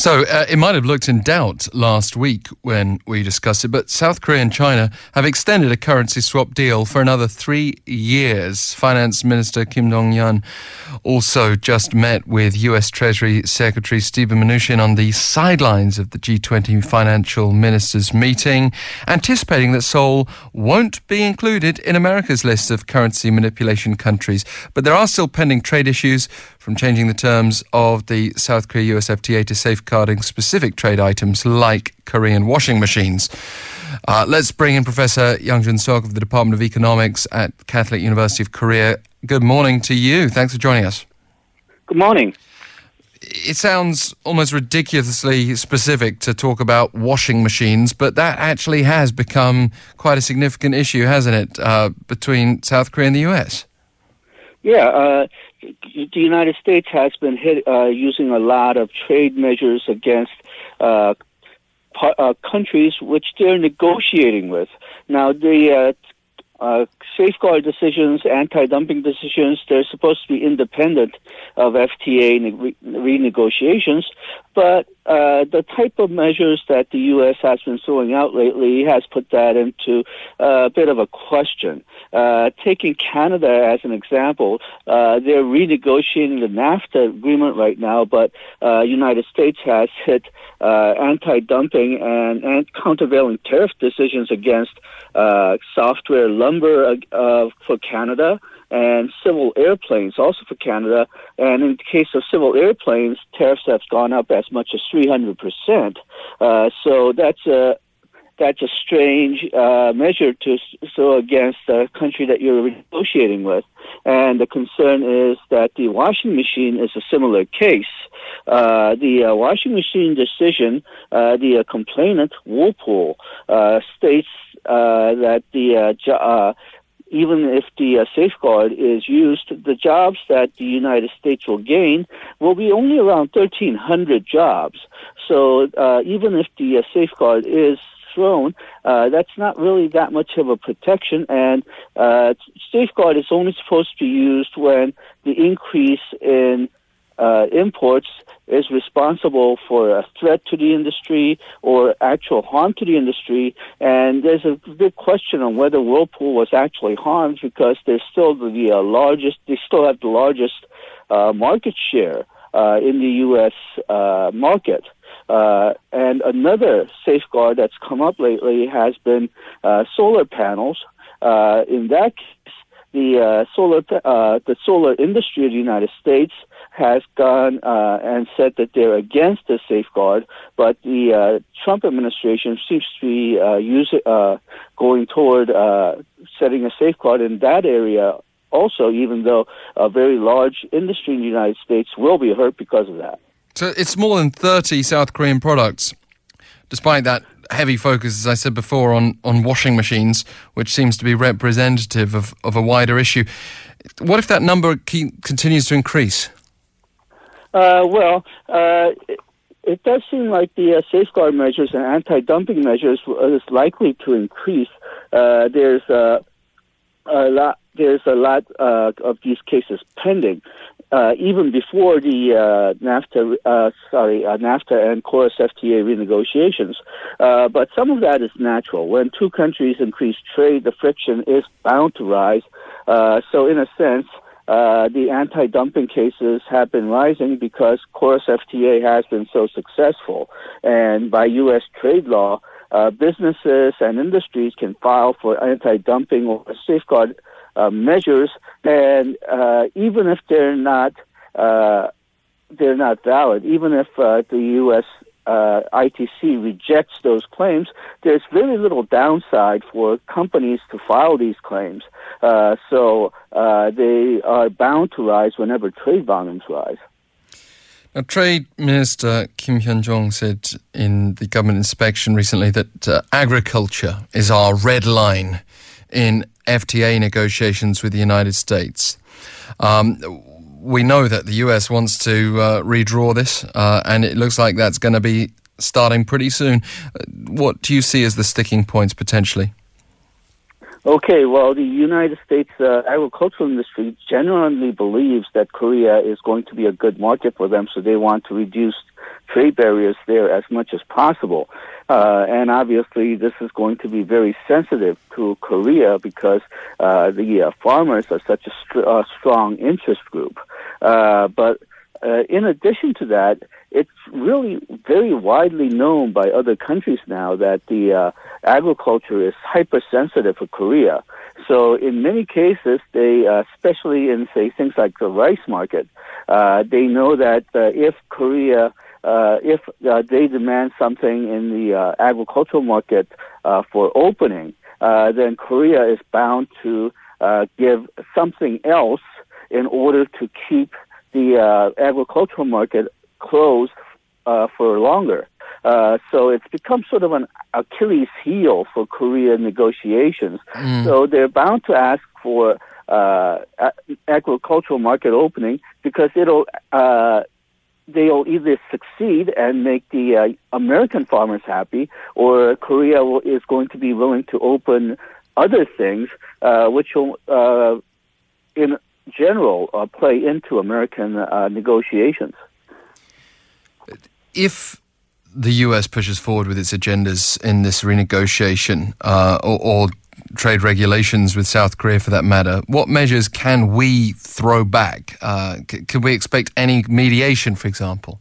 So uh, it might have looked in doubt last week when we discussed it, but South Korea and China have extended a currency swap deal for another three years. Finance Minister Kim Dong-yeon also just met with U.S. Treasury Secretary Stephen Mnuchin on the sidelines of the G20 financial ministers meeting, anticipating that Seoul won't be included in America's list of currency manipulation countries. But there are still pending trade issues from changing the terms of the South Korea US FTA to safeguarding specific trade items like Korean washing machines. Uh, let's bring in Professor Yang Junsok of the Department of Economics at Catholic University of Korea. Good morning to you. Thanks for joining us. Good morning. It sounds almost ridiculously specific to talk about washing machines, but that actually has become quite a significant issue, hasn't it, uh, between South Korea and the US? Yeah, uh, the United States has been hit, uh, using a lot of trade measures against uh, uh, countries which they're negotiating with. Now, the uh, uh, safeguard decisions, anti-dumping decisions, they're supposed to be independent of FTA re- renegotiations, but uh, the type of measures that the U.S. has been throwing out lately has put that into uh, a bit of a question. Uh, taking Canada as an example, uh, they're renegotiating the NAFTA agreement right now, but uh, United States has hit uh, anti-dumping and, and countervailing tariff decisions against softwood lumber for Canada and civil airplanes also for Canada. And in the case of civil airplanes, tariffs have gone up as much as 300%. Uh, so that's a that's a strange uh, measure to so against a country that you're negotiating with. And the concern is that the washing machine is a similar case. Uh, the uh, washing machine decision, uh, the uh, complainant Whirlpool uh, states that the even if the uh, safeguard is used, the jobs that the United States will gain will be only around 1,300 jobs. So uh, even if the uh, safeguard is thrown, uh, that's not really that much of a protection. And uh, safeguard is only supposed to be used when the increase in uh, imports is responsible for a threat to the industry or actual harm to the industry. And there's a big question on whether Whirlpool was actually harmed because they're still the uh, largest, they still have the largest uh, market share uh, in the U.S. Uh, market. Uh, and another safeguard that's come up lately has been solar panels. in that case, the solar the solar industry of the United States has gone uh, and said that they're against the safeguard, but the uh, Trump administration seems to be uh, uh, going toward uh, setting a safeguard in that area also, even though a very large industry in the United States will be hurt because of that. So it's more than 30 South Korean products, despite that heavy focus, as I said before, on, on washing machines, which seems to be representative of, of a wider issue. What if that number continues to increase? Uh, well, uh, it, it, does seem like the uh, safeguard measures and anti-dumping measures is likely to increase. Uh, there's a, a lot. There's a lot uh, of these cases pending. Uh, even before the NAFTA, sorry, NAFTA and KORUS FTA renegotiations, but some of that is natural. When two countries increase trade, the friction is bound to rise. so, in a sense, uh, the anti-dumping cases have been rising because KORUS FTA has been so successful. And by U.S. trade law, uh, businesses and industries can file for anti-dumping or safeguard uh, measures, and uh, even if they're not uh, they're not valid, even if the U.S uh, ITC rejects those claims, there's very little downside for companies to file these claims. Uh, so uh, they are bound to rise whenever trade volumes rise. Now, Trade Minister Kim Hyun-jong said in the government inspection recently that uh, agriculture is our red line in FTA negotiations with the United States. Um, we know that the US wants to uh, redraw this, uh, and it looks like that's going to be starting pretty soon. Uh, what do you see as the sticking points potentially? Okay, well, the United States uh, agricultural industry genuinely believes that Korea is going to be a good market for them, so they want to reduce trade barriers there as much as possible. Uh, and obviously, this is going to be very sensitive to Korea because uh, the uh, farmers are such a st- strong interest group. Uh, but uh, in addition to that, it's really very widely known by other countries now that the uh, agriculture is hypersensitive for Korea. So in many cases, they, uh, especially in say things like the rice market, uh, they know that uh, if Korea uh, if they demand something in the agricultural market for opening, then Korea is bound to give something else in order to keep the uh, agricultural market closed uh, for longer. Uh, so it's become sort of an Achilles heel for Korea negotiations. Mm. So they're bound to ask for uh, agricultural market opening because it'll uh, they'll either succeed and make the uh, American farmers happy, or Korea will, is going to be willing to open other things, uh, which will, uh, in general, uh, play into American uh, negotiations. If the US pushes forward with its agendas in this renegotiation, uh, or, or trade regulations with South Korea for that matter, what measures can we throw back? Uh, c- can we expect any mediation, for example?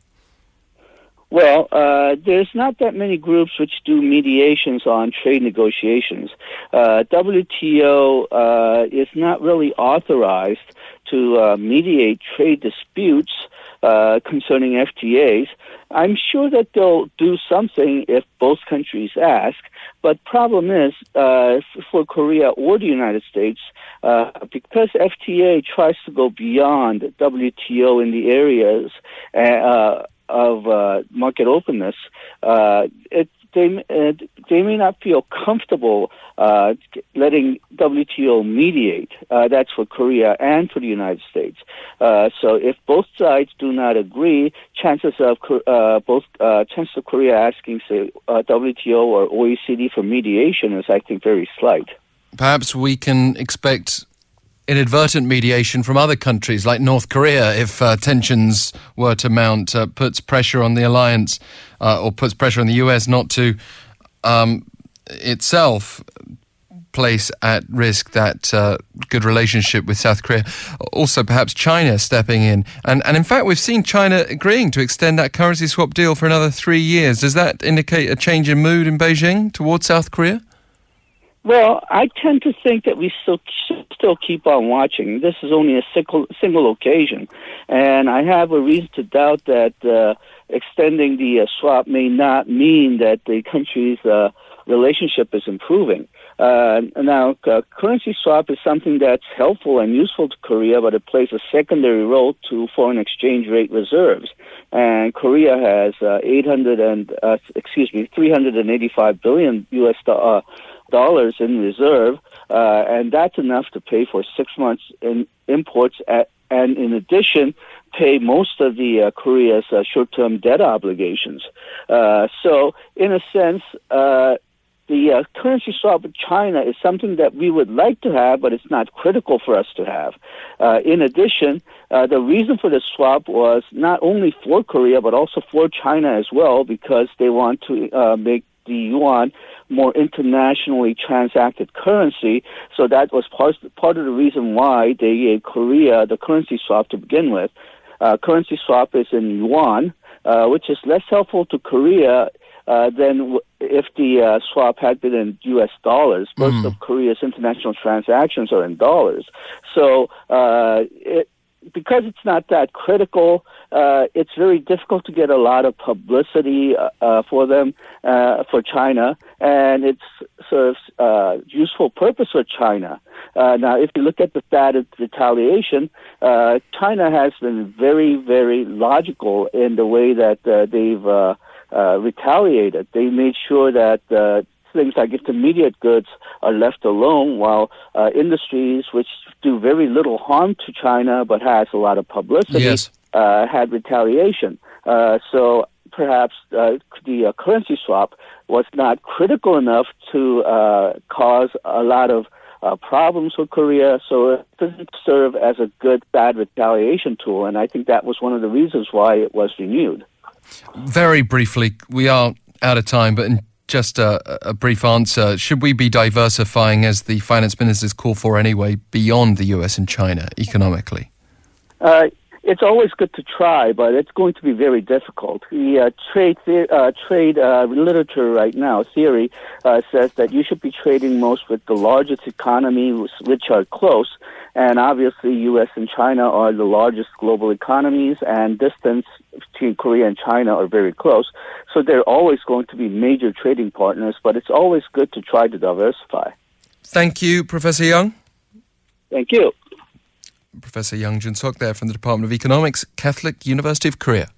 Well, uh, there's not that many groups which do mediations on trade negotiations. Uh, WTO uh, is not really authorized to uh, mediate trade disputes uh, concerning FTAs. I'm sure that they'll do something if both countries ask. But problem is, uh, for Korea or the United States, uh, because FTA tries to go beyond WTO in the areas uh, of uh, market openness, uh, it they uh, they may not feel comfortable uh, letting WTO mediate. Uh, that's for Korea and for the United States. Uh, so if both sides do not agree, chances of uh, both uh, chances of Korea asking say WTO or OECD for mediation is, I think, very slight. Perhaps we can expect inadvertent mediation from other countries like North Korea if uh, tensions were to mount, uh, puts pressure on the alliance uh, or puts pressure on the US not to um, itself place at risk that uh, good relationship with South Korea. Also, perhaps China stepping in. And, and in fact, we've seen China agreeing to extend that currency swap deal for another three years. Does that indicate a change in mood in Beijing towards South Korea? Well, I tend to think that we still still keep on watching. This is only a single single occasion, and I have a reason to doubt that uh, extending the uh, swap may not mean that the country's uh, relationship is improving. Uh, now, uh, currency swap is something that's helpful and useful to Korea, but it plays a secondary role to foreign exchange rate reserves. And Korea has uh, 800 and uh, excuse me, 385 billion U.S. Do- uh, dollars in reserve, uh, and that's enough to pay for six months in imports at, and in addition, pay most of the uh, Korea's uh, short-term debt obligations. Uh, so, in a sense, uh, the uh, currency swap with China is something that we would like to have, but it's not critical for us to have. Uh, in addition, the reason for the swap was not only for Korea, but also for China as well, because they want to make the yuan more internationally transacted currency. So that was part, part of the reason why they gave Korea the currency swap to begin with. Uh, currency swap is in yuan, uh, which is less helpful to Korea uh, than if the uh, swap had been in U.S. dollars. Most mm. of Korea's international transactions are in dollars. So uh, it, because it's not that critical, uh, it's very difficult to get a lot of publicity uh, uh, for them uh, for China, and it serves of uh, useful purpose for China. Uh, now, if you look at the status retaliation, China has been very, very logical in the way that they've retaliated. They made sure that things like intermediate goods are left alone, while uh, industries which do very little harm to China but has a lot of publicity yes. uh, had retaliation. Uh, so perhaps uh, the uh, currency swap was not critical enough to uh, cause a lot of uh, problems with Korea. So it doesn't serve as a good bad retaliation tool, and I think that was one of the reasons why it was renewed. Very briefly, we are out of time, but in just a, a, brief answer. Should we be diversifying, as the finance ministers call for anyway, beyond the US and China economically? Uh, it's always good to try, but it's going to be very difficult. The uh, trade uh, trade uh, literature right now theory uh, says that you should be trading most with the largest economies, which are close, and obviously, U.S. and China are the largest global economies, and distance between Korea and China are very close. So they're always going to be major trading partners, but it's always good to try to diversify. Thank you, Professor Yang. Thank you. Professor Young Jun Sok there from the Department of Economics, Catholic University of Korea.